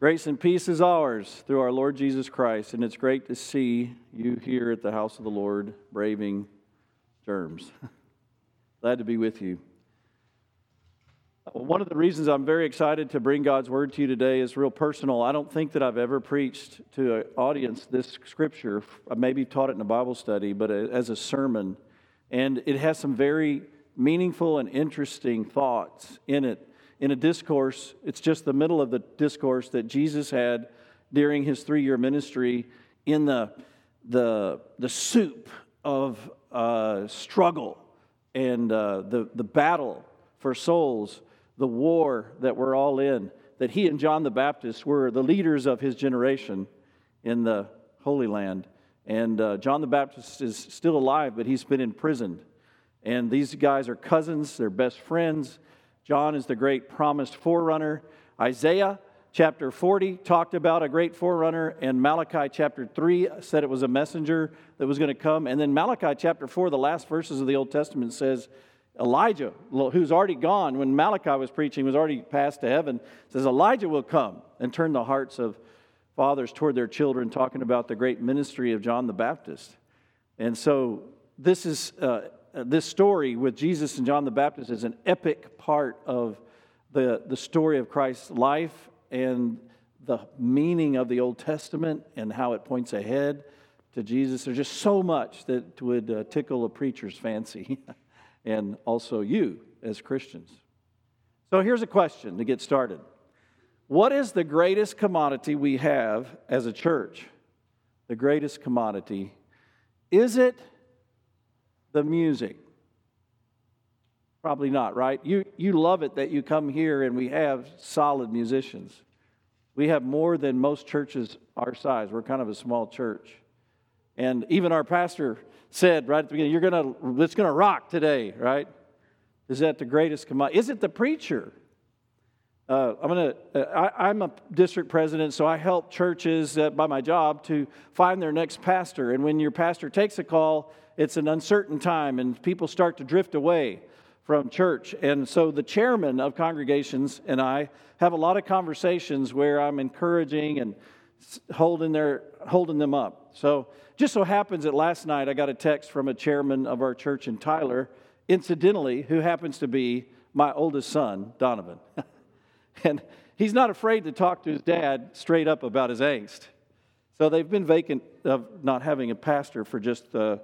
Grace and peace is ours through our Lord Jesus Christ, and it's great to see you here at the house of the Lord braving germs. Glad to be with you. One of the reasons I'm very excited to bring God's word to you today is real personal. I don't think that I've ever preached to an audience this scripture. I maybe taught it in a Bible study, but as a sermon. And it has some very meaningful and interesting thoughts in it in a discourse. It's just the middle of the discourse that Jesus had during his three year ministry in the, the, the soup of uh, struggle and uh, the, the battle for souls, the war that we're all in, that he and John the Baptist were the leaders of his generation in the Holy Land. And uh, John the Baptist is still alive, but he's been imprisoned. And these guys are cousins, they're best friends. John is the great promised forerunner. Isaiah chapter 40 talked about a great forerunner, and Malachi chapter 3 said it was a messenger that was going to come. And then Malachi chapter 4, the last verses of the Old Testament, says Elijah, who's already gone when Malachi was preaching, was already passed to heaven, says Elijah will come and turn the hearts of fathers toward their children, talking about the great ministry of John the Baptist. And so this is uh, this story with Jesus and John the Baptist is an epic part of the, the story of Christ's life and the meaning of the Old Testament and how it points ahead to Jesus. There's just so much that would uh, tickle a preacher's fancy and also you as Christians. So here's a question to get started What is the greatest commodity we have as a church? The greatest commodity. Is it the music? Probably not, right? You, you love it that you come here and we have solid musicians. We have more than most churches our size. We're kind of a small church. And even our pastor said right at the beginning, You're gonna it's gonna rock today, right? Is that the greatest commodity? Is it the preacher? Uh, I'm gonna. Uh, I, am a district president, so I help churches uh, by my job to find their next pastor. And when your pastor takes a call, it's an uncertain time and people start to drift away from church. And so the chairman of congregations and I have a lot of conversations where I'm encouraging and holding, their, holding them up. So just so happens that last night I got a text from a chairman of our church in Tyler, incidentally, who happens to be my oldest son, Donovan. and he's not afraid to talk to his dad straight up about his angst. So they've been vacant of not having a pastor for just uh,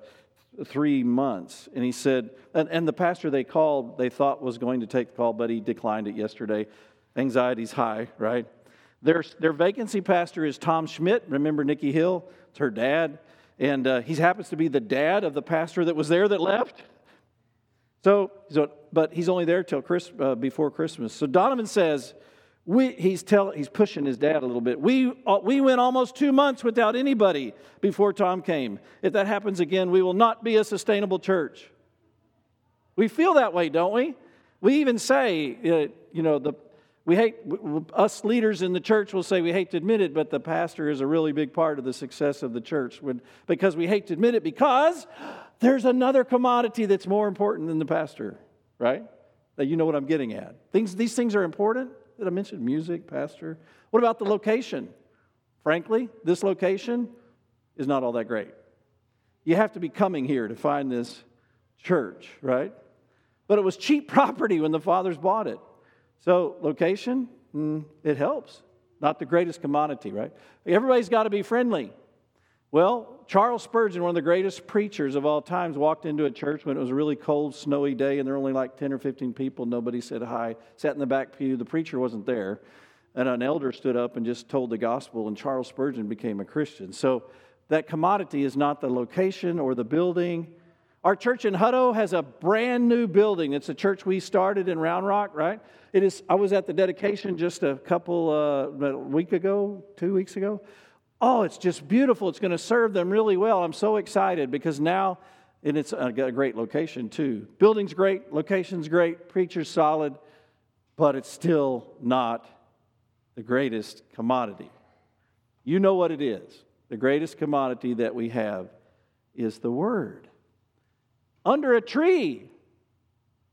three months. And he said, and, and, the pastor they called, they thought was going to take the call, but he declined it yesterday. Anxiety's high, right? Their, their vacancy pastor is Tom Schmidt. Remember Nikki Hill? It's her dad. And uh, he happens to be the dad of the pastor that was there that left. So, so but he's only there till Chris, uh, before Christmas. So Donovan says, we, he's, tell, he's pushing his dad a little bit. We, uh, we went almost two months without anybody before Tom came. If that happens again, we will not be a sustainable church. We feel that way, don't we? We even say, uh, you know, the, we hate, us leaders in the church will say we hate to admit it, but the pastor is a really big part of the success of the church when, because we hate to admit it because there's another commodity that's more important than the pastor, right? That you know what I'm getting at. Things, these things are important. Did I mention music, pastor? What about the location? Frankly, this location is not all that great. You have to be coming here to find this church, right? But it was cheap property when the fathers bought it. So, location, mm, it helps. Not the greatest commodity, right? Everybody's got to be friendly. Well, Charles Spurgeon, one of the greatest preachers of all times, walked into a church when it was a really cold, snowy day and there were only like 10 or 15 people. Nobody said hi. Sat in the back pew. The preacher wasn't there. And an elder stood up and just told the gospel, and Charles Spurgeon became a Christian. So that commodity is not the location or the building. Our church in Hutto has a brand new building. It's a church we started in Round Rock, right? It is. I was at the dedication just a couple uh, a week ago, two weeks ago oh, it's just beautiful. It's going to serve them really well. I'm so excited because now, and it's uh, a great location too. Building's great, location's great, preacher's solid, but it's still not the greatest commodity. You know what it is. The greatest commodity that we have is the Word. Under a tree,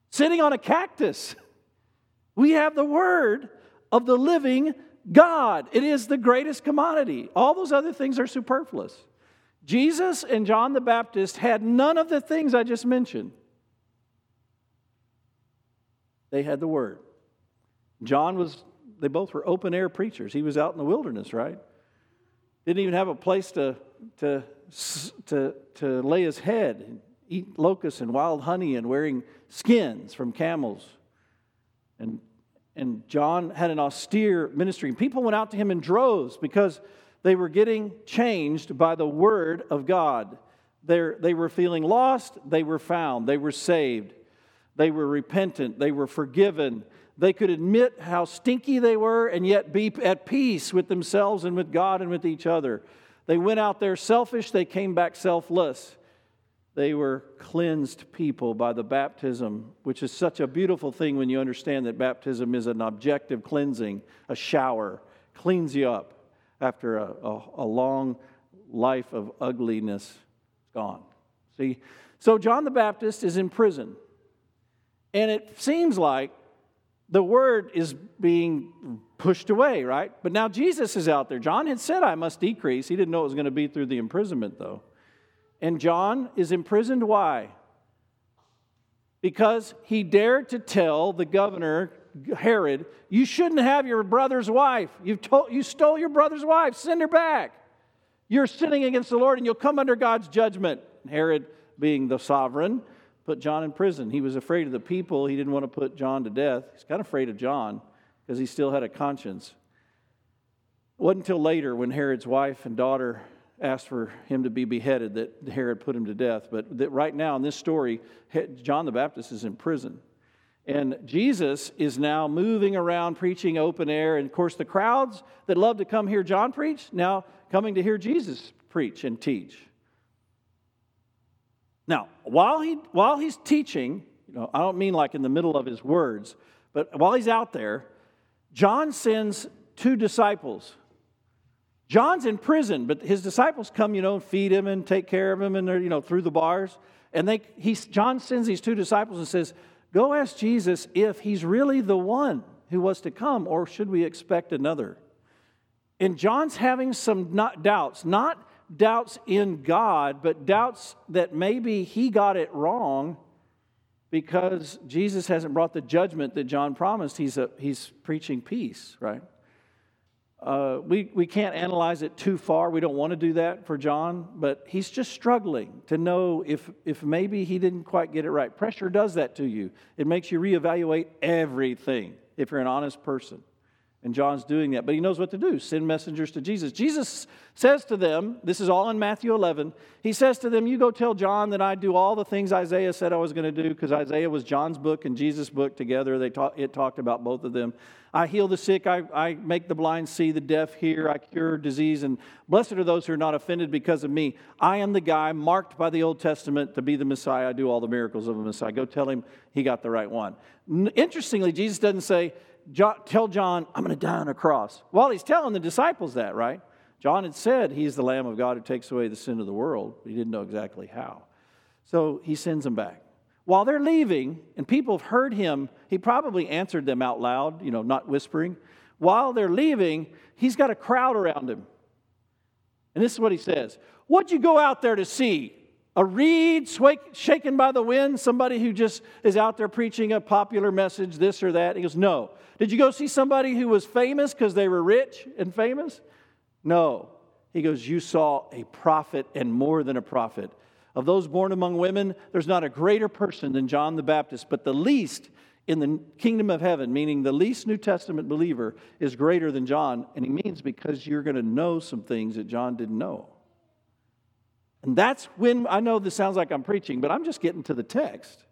sitting on a cactus, we have the Word of the living God. It is the greatest commodity. All those other things are superfluous. Jesus and John the Baptist had none of the things I just mentioned. They had the Word. John was, they both were open air preachers. He was out in the wilderness, right? Didn't even have a place to, to, to, to lay his head and eat locusts and wild honey and wearing skins from camels. And, and John had an austere ministry. People went out to him in droves because they were getting changed by the word of God. They're, they were feeling lost, they were found, they were saved, they were repentant, they were forgiven. They could admit how stinky they were and yet be at peace with themselves and with God and with each other. They went out there selfish, they came back selfless. They were cleansed people by the baptism, which is such a beautiful thing when you understand that baptism is an objective cleansing, a shower, cleans you up after a, a, a long life of ugliness gone. See? So John the Baptist is in prison. And it seems like the word is being pushed away, right? But now Jesus is out there. John had said, I must decrease. He didn't know it was going to be through the imprisonment, though. And John is imprisoned. Why? Because he dared to tell the governor, Herod, you shouldn't have your brother's wife. You've told, you stole your brother's wife. Send her back. You're sinning against the Lord and you'll come under God's judgment. Herod, being the sovereign, put John in prison. He was afraid of the people. He didn't want to put John to death. He's kind of afraid of John because he still had a conscience. It wasn't until later when Herod's wife and daughter asked for him to be beheaded that Herod put him to death. But that right now in this story, John the Baptist is in prison. And Jesus is now moving around preaching open air. And of course, the crowds that love to come hear John preach now coming to hear Jesus preach and teach. Now, while, he, while he's teaching, you know, I don't mean like in the middle of his words, but while he's out there, John sends two disciples John's in prison, but his disciples come, you know, and feed him and take care of him and they're, you know, through the bars. And they, he, John sends these two disciples and says, Go ask Jesus if he's really the one who was to come, or should we expect another? And John's having some not doubts, not doubts in God, but doubts that maybe he got it wrong because Jesus hasn't brought the judgment that John promised. He's, a, he's preaching peace, right? Uh, we, we can't analyze it too far. We don't want to do that for John, but he's just struggling to know if, if maybe he didn't quite get it right. Pressure does that to you, it makes you reevaluate everything if you're an honest person. And John's doing that, but he knows what to do send messengers to Jesus. Jesus says to them, this is all in Matthew 11, he says to them, You go tell John that I do all the things Isaiah said I was going to do, because Isaiah was John's book and Jesus' book together. They talk, it talked about both of them. I heal the sick, I, I make the blind see, the deaf hear, I cure disease, and blessed are those who are not offended because of me. I am the guy marked by the Old Testament to be the Messiah. I do all the miracles of a Messiah. Go tell him he got the right one. Interestingly, Jesus doesn't say, tell John, I'm going to die on a cross. Well, he's telling the disciples that, right? John had said he's the Lamb of God who takes away the sin of the world. He didn't know exactly how. So he sends them back. While they're leaving, and people have heard him, he probably answered them out loud, you know, not whispering. While they're leaving, he's got a crowd around him. And this is what he says What'd you go out there to see? A reed shaken by the wind? Somebody who just is out there preaching a popular message, this or that? He goes, No. Did you go see somebody who was famous because they were rich and famous? No. He goes, You saw a prophet and more than a prophet. Of those born among women, there's not a greater person than John the Baptist, but the least in the kingdom of heaven, meaning the least New Testament believer, is greater than John. And he means because you're going to know some things that John didn't know. And that's when I know this sounds like I'm preaching, but I'm just getting to the text.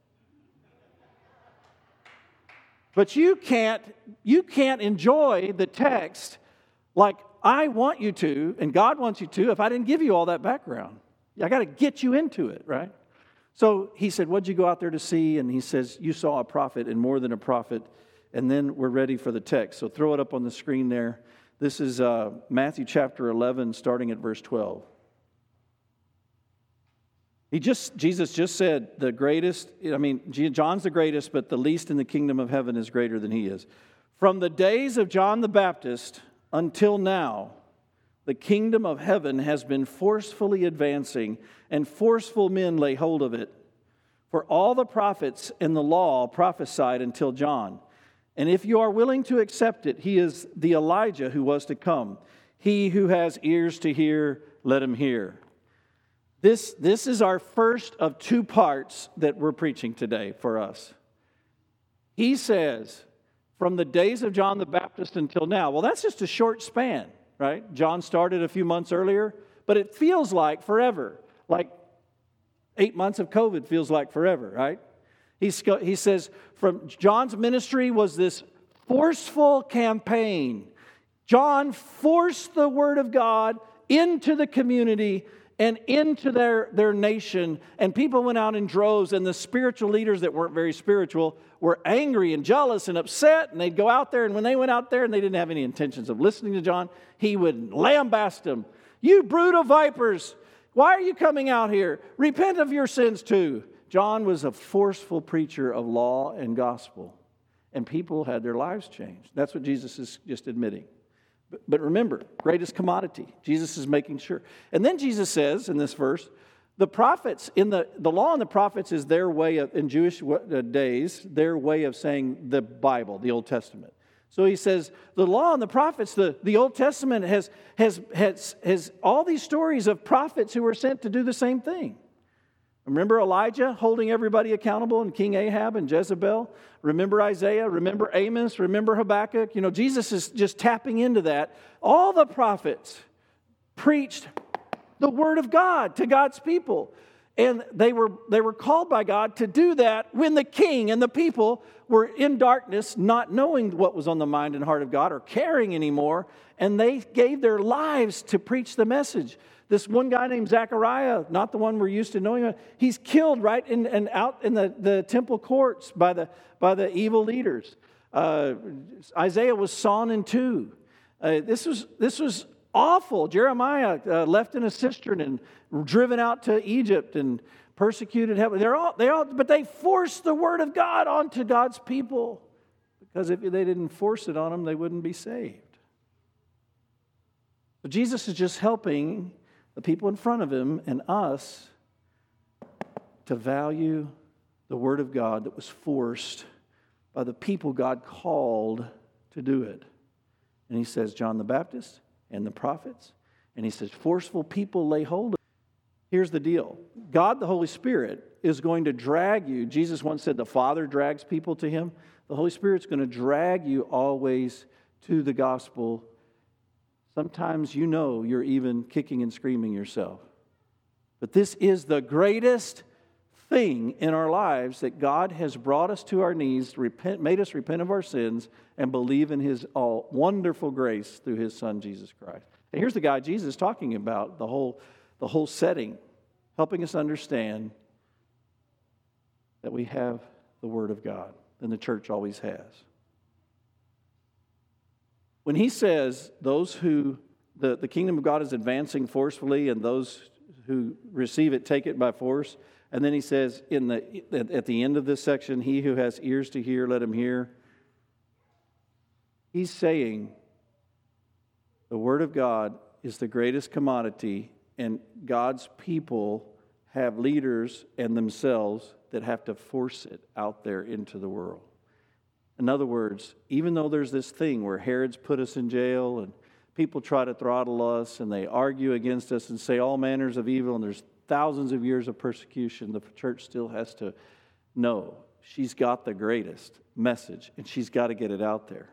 But you can't, you can't enjoy the text like I want you to, and God wants you to, if I didn't give you all that background. I got to get you into it, right? So he said, What'd you go out there to see? And he says, You saw a prophet and more than a prophet. And then we're ready for the text. So throw it up on the screen there. This is uh, Matthew chapter 11, starting at verse 12. He just, Jesus just said, the greatest, I mean, John's the greatest, but the least in the kingdom of heaven is greater than he is. From the days of John the Baptist until now, the kingdom of heaven has been forcefully advancing, and forceful men lay hold of it. For all the prophets in the law prophesied until John. And if you are willing to accept it, he is the Elijah who was to come. He who has ears to hear, let him hear. This, this is our first of two parts that we're preaching today for us. He says, from the days of John the Baptist until now. Well, that's just a short span, right? John started a few months earlier, but it feels like forever. Like eight months of COVID feels like forever, right? He's, he says, from John's ministry was this forceful campaign. John forced the word of God into the community and into their, their nation. And people went out in droves, and the spiritual leaders that weren't very spiritual were angry and jealous and upset. And they'd go out there, and when they went out there and they didn't have any intentions of listening to John, he would lambast them. You brood of vipers, why are you coming out here? Repent of your sins too. John was a forceful preacher of law and gospel, and people had their lives changed. That's what Jesus is just admitting. But, remember, greatest commodity. Jesus is making sure. And then Jesus says in this verse, the prophets, in the, the law and the prophets is their way of, in Jewish uh, days, their way of saying the Bible, the Old Testament. So he says, the law and the prophets, the, the Old Testament has, has, has, has all these stories of prophets who were sent to do the same thing. Remember Elijah holding everybody accountable and King Ahab and Jezebel? Remember Isaiah? Remember Amos? Remember Habakkuk? You know, Jesus is just tapping into that. All the prophets preached the word of God to God's people. And they were, they were called by God to do that when the king and the people were in darkness, not knowing what was on the mind and heart of God or caring anymore. And they gave their lives to preach the message. This one guy named Zechariah, not the one we're used to knowing, he's killed right in, and out in the, the temple courts by the, by the evil leaders. Uh, Isaiah was sawn in two. Uh, this, was, this was awful. Jeremiah uh, left in a cistern and driven out to Egypt and persecuted heavily. They're all, they all, but they forced the word of God onto God's people because if they didn't force it on them, they wouldn't be saved. But Jesus is just helping the people in front of him and us to value the Word of God that was forced by the people God called to do it. And he says, John the Baptist and the prophets. And he says, forceful people lay hold of. Here's the deal God, the Holy Spirit, is going to drag you. Jesus once said the Father drags people to him. The Holy Spirit's going to drag you always to the gospel Sometimes you know you're even kicking and screaming yourself. But this is the greatest thing in our lives that God has brought us to our knees, repent, made us repent of our sins, and believe in His all wonderful grace through His Son Jesus Christ. And here's the guy Jesus talking about the whole, the whole setting, helping us understand that we have the Word of God, and the church always has. When he says those who, the, the kingdom of God is advancing forcefully and those who receive it take it by force, and then he says in the, at the end of this section, he who has ears to hear, let him hear. He's saying the word of God is the greatest commodity, and God's people have leaders and themselves that have to force it out there into the world. In other words, even though there's this thing where Herod's put us in jail and people try to throttle us and they argue against us and say all manners of evil, and there's thousands of years of persecution, the church still has to know she's got the greatest message and she's got to get it out there.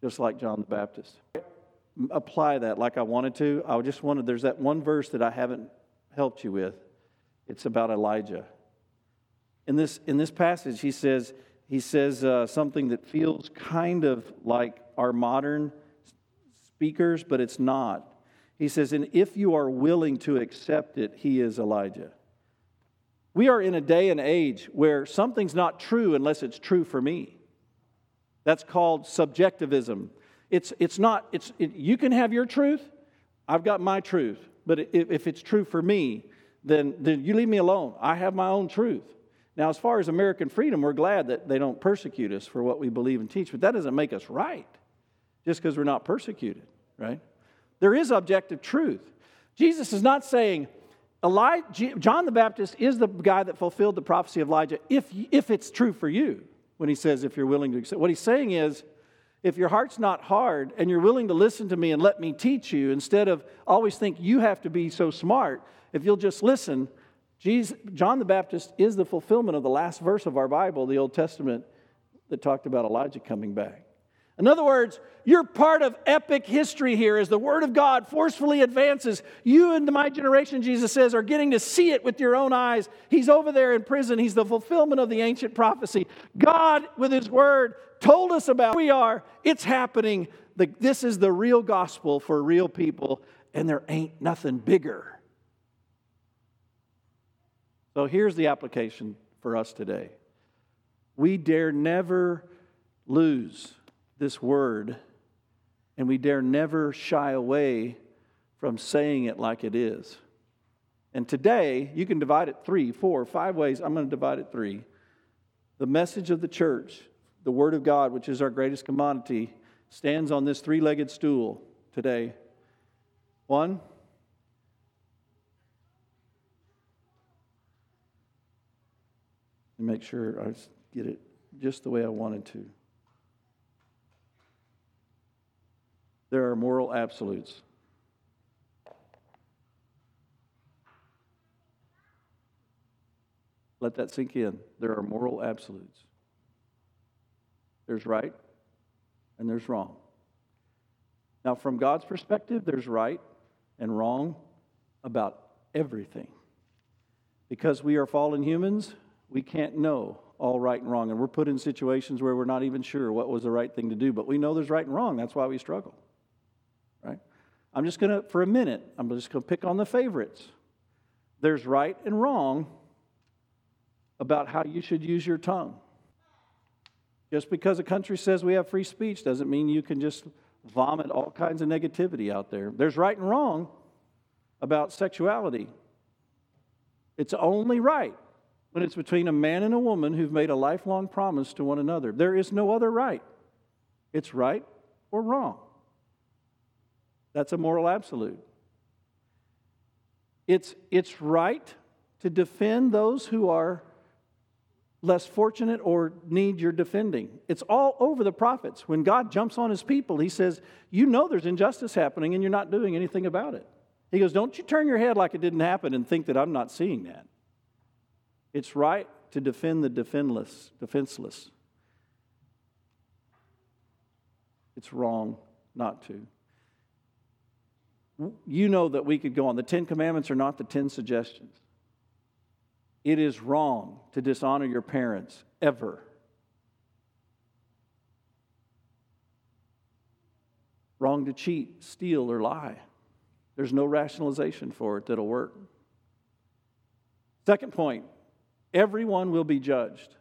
Just like John the Baptist. Apply that like I wanted to. I just wanted, there's that one verse that I haven't helped you with. It's about Elijah in this, in this passage, he says, he says uh, something that feels kind of like our modern speakers, but it's not. He says, And if you are willing to accept it, he is Elijah. We are in a day and age where something's not true unless it's true for me. That's called subjectivism. It's, it's not, it's, it, you can have your truth, I've got my truth. But if, if it's true for me, then, then you leave me alone. I have my own truth. Now, as far as American freedom, we're glad that they don't persecute us for what we believe and teach, but that doesn't make us right. just because we're not persecuted, right? There is objective truth. Jesus is not saying, Elijah, John the Baptist is the guy that fulfilled the prophecy of Elijah if, if it's true for you, when he says, if you're willing to accept. What he's saying is, if your heart's not hard and you're willing to listen to me and let me teach you, instead of always think you have to be so smart, if you'll just listen, Jesus, John the Baptist is the fulfillment of the last verse of our Bible, the Old Testament, that talked about Elijah coming back. In other words, you're part of epic history here as the Word of God forcefully advances. You and my generation, Jesus says, are getting to see it with your own eyes. He's over there in prison. He's the fulfillment of the ancient prophecy. God, with His Word, told us about we are. It's happening. this is the real gospel for real people, and there ain't nothing bigger. So here's the application for us today. We dare never lose this word, and we dare never shy away from saying it like it is. And today, you can divide it three, four, five ways. I'm going to divide it three. The message of the church, the Word of God, which is our greatest commodity, stands on this three legged stool today. One, make sure I get it just the way I wanted to. There are moral absolutes. Let that sink in. There are moral absolutes. There's right and there's wrong. Now, from God's perspective, there's right and wrong about everything. Because we are fallen humans, we can't know all right and wrong. And we're put in situations where we're not even sure what was the right thing to do, but we know there's right and wrong. That's why we struggle right? I'm just going to, for a minute, I'm just going to pick on the favorites. There's right and wrong about how you should use your tongue. Just because a country says we have free speech doesn't mean you can just vomit all kinds of negativity out there. There's right and wrong about sexuality. It's only right when it's between a man and a woman who've made a lifelong promise to one another. There is no other right. It's right or wrong. That's a moral absolute. It's, it's right to defend those who are less fortunate or need your defending. It's all over the prophets. When God jumps on his people, he says, You know there's injustice happening and you're not doing anything about it. He goes, Don't you turn your head like it didn't happen and think that I'm not seeing that. It's right to defend the defenseless, defenseless. It's wrong not to you know that we could go on. The Ten Commandments are not the Ten Suggestions. It is wrong to dishonor your parents ever. Wrong to cheat, steal, or lie. There's no rationalization for it that'll work. Second point everyone will be judged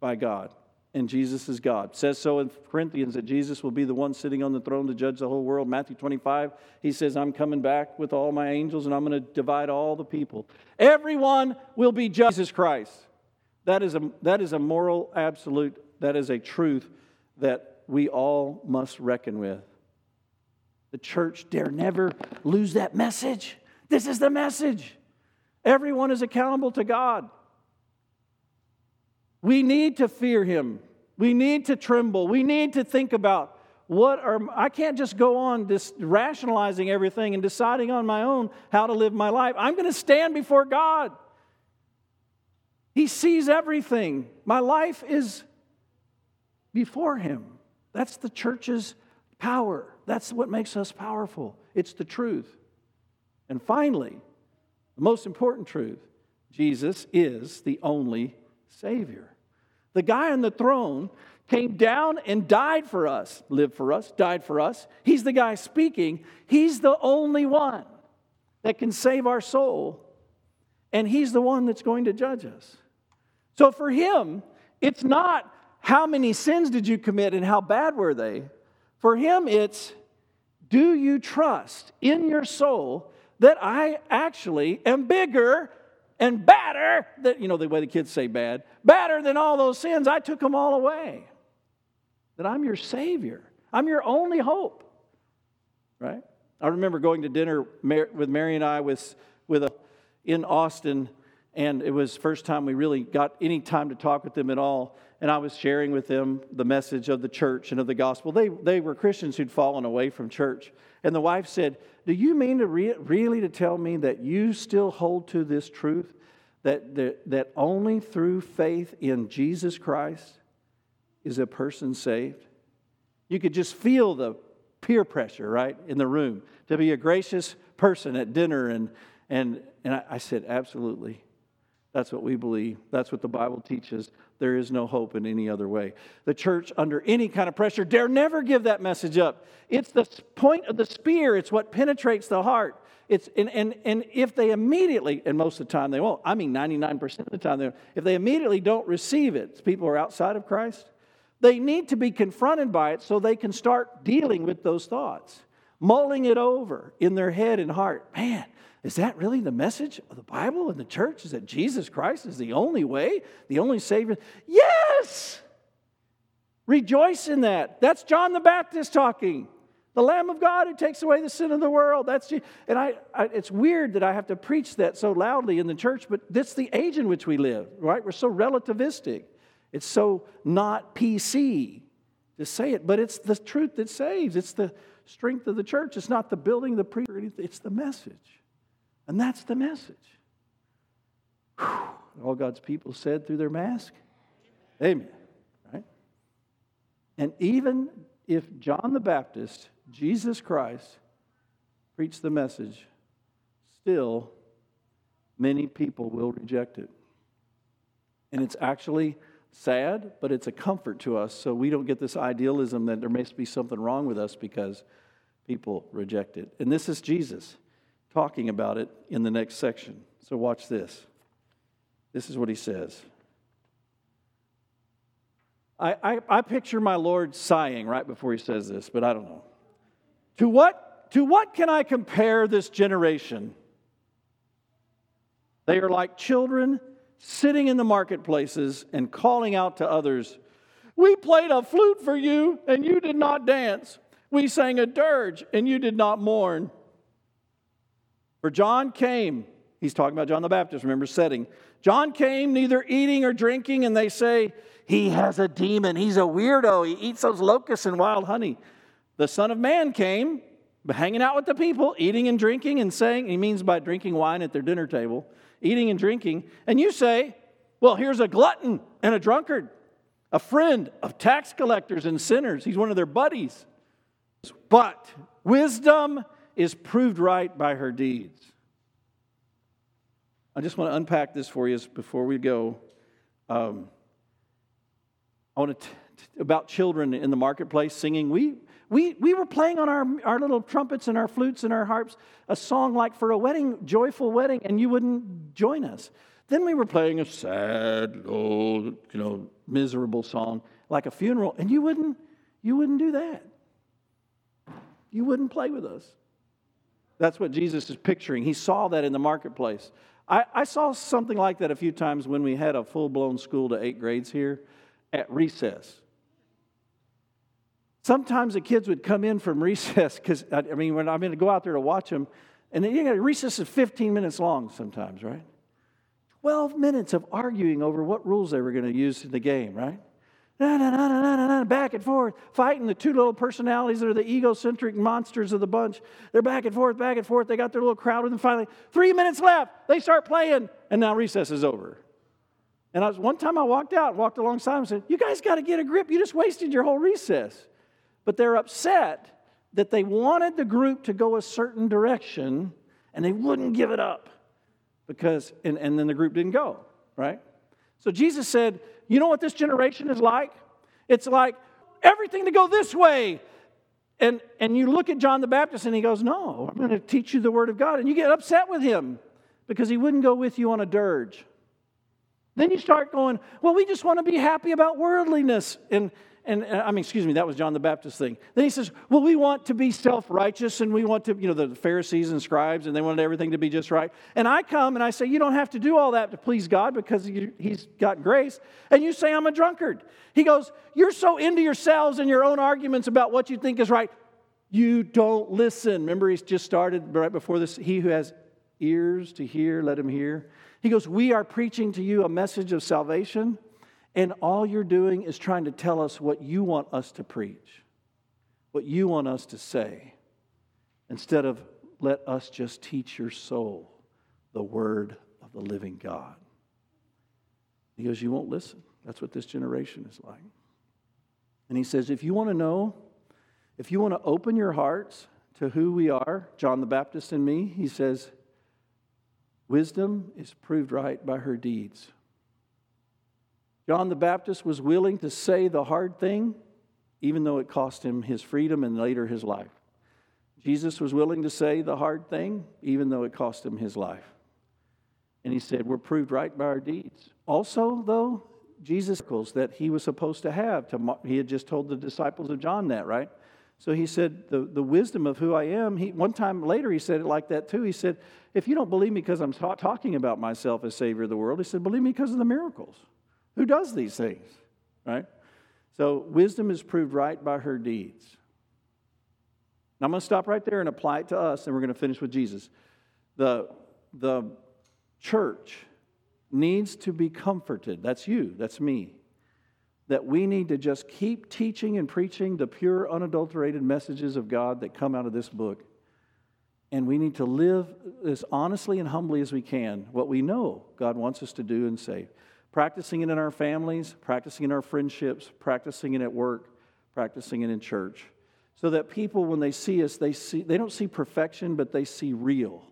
by God and Jesus is God. It says so in Corinthians that Jesus will be the one sitting on the throne to judge the whole world. Matthew 25, he says, I'm coming back with all my angels and I'm going to divide all the people. Everyone will be Jesus Christ. That is, a, that is a moral absolute, that is a truth that we all must reckon with. The church dare never lose that message. This is the message. Everyone is accountable to God. We need to fear him. We need to tremble. We need to think about what are I can't just go on just rationalizing everything and deciding on my own how to live my life. I'm going to stand before God. He sees everything. My life is before him. That's the church's power. That's what makes us powerful. It's the truth. And finally, the most important truth Jesus is the only Savior. The guy on the throne came down and died for us, lived for us, died for us. He's the guy speaking. He's the only one that can save our soul, and he's the one that's going to judge us. So for him, it's not how many sins did you commit and how bad were they? For him, it's do you trust in your soul that I actually am bigger and badder that you know the way the kids say bad badder than all those sins i took them all away that i'm your savior I'm your only hope. Right? I remember going to dinner with Mary and I with, with a, in Austin, and it was first time we really got any time to talk with them at all. And I was sharing with them the message of the church and of the gospel. They, they were Christians who'd fallen away from church. And the wife said, Do you mean to re- really to tell me that you still hold to this truth that, that, that only through faith in Jesus Christ is a person saved? You could just feel the peer pressure, right, in the room to be a gracious person at dinner. And, and, and I, I said, Absolutely. That's what we believe. That's what the Bible teaches. There is no hope in any other way. The church, under any kind of pressure, dare never give that message up. It's the point of the spear, it's what penetrates the heart. It's, and, and, and if they immediately, and most of the time they won't, I mean 99% of the time, they if they immediately don't receive it, people are outside of Christ, they need to be confronted by it so they can start dealing with those thoughts, mulling it over in their head and heart. Man, is that really the message of the Bible and the church? Is that Jesus Christ is the only way, the only Savior? Yes! Rejoice in that. That's John the Baptist talking. The Lamb of God who takes away the sin of the world. That's and I, I, it's weird that I have to preach that so loudly in the church, but that's the age in which we live, right? We're so relativistic. It's so not PC to say it, but it's the truth that saves. It's the strength of the church. It's not the building, the preacher, it's the message. And that's the message. Whew. All God's people said through their mask, Amen. Right? And even if John the Baptist, Jesus Christ, preached the message, still many people will reject it. And it's actually sad, but it's a comfort to us so we don't get this idealism that there must be something wrong with us because people reject it. And this is Jesus talking about it in the next section. So watch this. This is what he says. I, I, I, picture my Lord sighing right before he says this, but I don't know. To what, to what can I compare this generation? They are like children sitting in the marketplaces and calling out to others, We played a flute for you, and you did not dance. We sang a dirge, and you did not mourn. For John came, he's talking about John the Baptist, remember setting. John came neither eating or drinking, and they say, He has a demon. He's a weirdo. He eats those locusts and wild honey. The Son of Man came, hanging out with the people, eating and drinking, and saying, He means by drinking wine at their dinner table, eating and drinking. And you say, Well, here's a glutton and a drunkard, a friend of tax collectors and sinners. He's one of their buddies. But wisdom is proved right by her deeds. I just want to unpack this for you before we go. Um, I want to t- about children in the marketplace singing. We, we, we were playing on our, our little trumpets and our flutes and our harps a song like for a wedding, joyful wedding, and you wouldn't join us. Then we were playing a sad, old, you know, miserable song like a funeral, and you wouldn't, you wouldn't do that. You wouldn't play with us. That's what Jesus is picturing. He saw that in the marketplace. I, I saw something like that a few times when we had a full blown school to eight grades here at recess. Sometimes the kids would come in from recess because, I mean, when I'm going to go out there to watch them, and you know, recess is 15 minutes long sometimes, right? 12 minutes of arguing over what rules they were going to use in the game, right? Na, na, na, na, na, na, back and forth, fighting the two little personalities that are the egocentric monsters of the bunch. They're back and forth, back and forth. They got their little crowd them. Finally, three minutes left. They start playing, and now recess is over. And I was, one time I walked out, walked alongside and said, You guys got to get a grip. You just wasted your whole recess. But they're upset that they wanted the group to go a certain direction, and they wouldn't give it up because, and, and then the group didn't go, right? So Jesus said, you know what this generation is like? It's like everything to go this way. And, and you look at John the Baptist and he goes, No, I'm going to teach you the word of God. And you get upset with him because he wouldn't go with you on a dirge. Then you start going, Well, we just want to be happy about worldliness. And, and uh, I mean, excuse me, that was John the Baptist thing. Then he says, well, we want to be self righteous and we want to, you know, the Pharisees and scribes and they wanted everything to be just right. And I come and I say, you don't have to do all that to please God because he's got grace. And you say, I'm a drunkard. He goes, you're so into yourselves and your own arguments about what you think is right. You don't listen. Remember, he's just started right before this. He who has ears to hear, let him hear. He goes, We are preaching to you a message of salvation, and all you're doing is trying to tell us what you want us to preach, what you want us to say, instead of let us just teach your soul the word of the living God. He goes, You won't listen. That's what this generation is like. And he says, If you want to know, if you want to open your hearts to who we are, John the Baptist and me, he says, Wisdom is proved right by her deeds. John the Baptist was willing to say the hard thing, even though it cost him his freedom and later his life. Jesus was willing to say the hard thing, even though it cost him his life. And he said, We're proved right by our deeds. Also, though, Jesus that he was supposed to have. To, he had just told the disciples of John that, right? So he said, the, the wisdom of who I am. He, one time later, he said it like that too. He said, If you don't believe me because I'm ta- talking about myself as Savior of the world, he said, Believe me because of the miracles. Who does these things? Right? So wisdom is proved right by her deeds. Now I'm going to stop right there and apply it to us, and we're going to finish with Jesus. The, the church needs to be comforted. That's you, that's me that we need to just keep teaching and preaching the pure, unadulterated messages of God that come out of this book. And we need to live as honestly and humbly as we can what we know God wants us to do and say. Practicing it in our families, practicing in our friendships, practicing it at work, practicing it in church. So that people, when they see us, they, see, they don't see perfection, but they see real.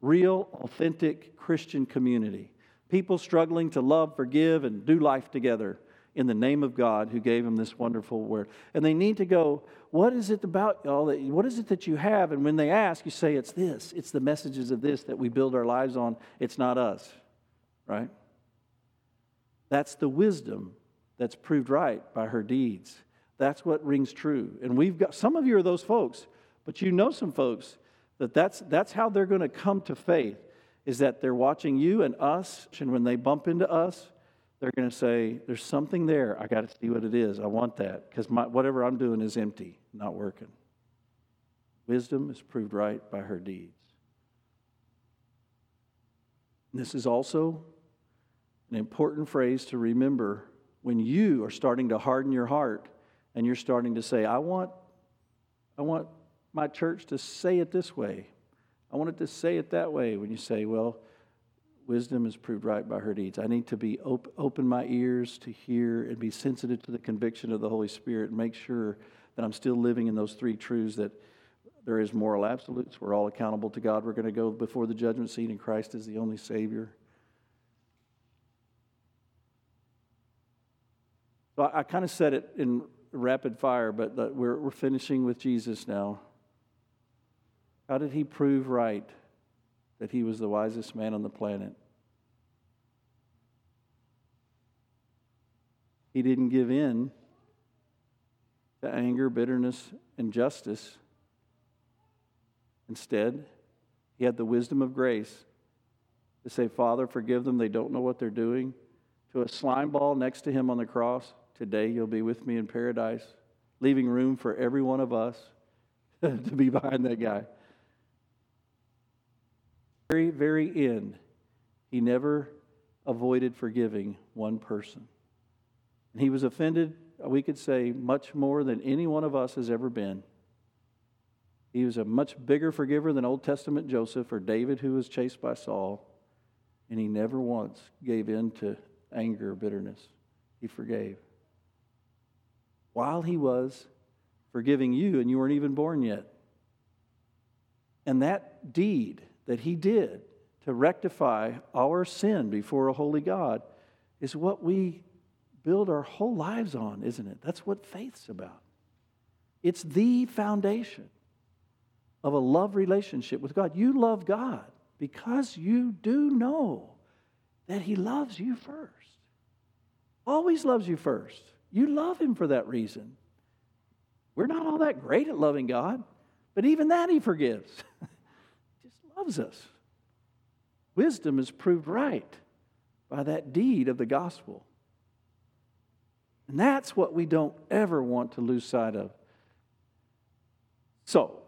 Real, authentic Christian community. People struggling to love, forgive, and do life together in the name of God who gave him this wonderful word. And they need to go, what is it about y'all? that, what is it that you have? And when they ask, you say, it's this. It's the messages of this that we build our lives on. It's not us, right? That's the wisdom that's proved right by her deeds. That's what rings true. And we've got, some of you are those folks, but you know some folks that that's, that's how they're going to come to faith is that they're watching you and us, and when they bump into us, they're going to say, There's something there. I got to see what it is. I want that because whatever I'm doing is empty, not working. Wisdom is proved right by her deeds. And this is also an important phrase to remember when you are starting to harden your heart and you're starting to say, I want, I want my church to say it this way. I want it to say it that way. When you say, well, wisdom is proved right by her deeds. I need to be op- open my ears to hear and be sensitive to the conviction of the Holy Spirit and make sure that I'm still living in those three truths that there is moral absolutes. We're all accountable to God. We're going to go before the judgment seat, and Christ is the only Savior. So I, I kind of said it in rapid fire, but we're, we're finishing with Jesus now. How did he prove right? that he was the wisest man on the planet. He didn't give in to anger, bitterness, and justice. Instead, he had the wisdom of grace to say, Father, forgive them. They don't know what they're doing. To a slime ball next to him on the cross, today you'll be with me in paradise, leaving room for every one of us to be behind that guy very, very end, he never avoided forgiving one person. And he was offended, we could say, much more than any one of us has ever been. He was a much bigger forgiver than Old Testament Joseph or David, who was chased by Saul. And he never once gave in to anger or bitterness. He forgave. While he was forgiving you, and you weren't even born yet. And that deed, that he did to rectify our sin before a holy God is what we build our whole lives on, isn't it? That's what faith's about. It's the foundation of a love relationship with God. You love God because you do know that He loves you first. Always loves you first. You love Him for that reason. We're not all that great at loving God, but even that He forgives. he just loves us. Wisdom is proved right by that deed of the gospel. And that's what we don't ever want to lose sight of. So,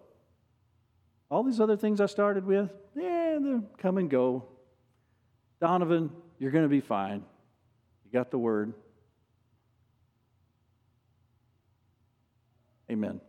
all these other things I started with, yeah, they come and go. Donovan, you're going to be fine. You got the word. Amen.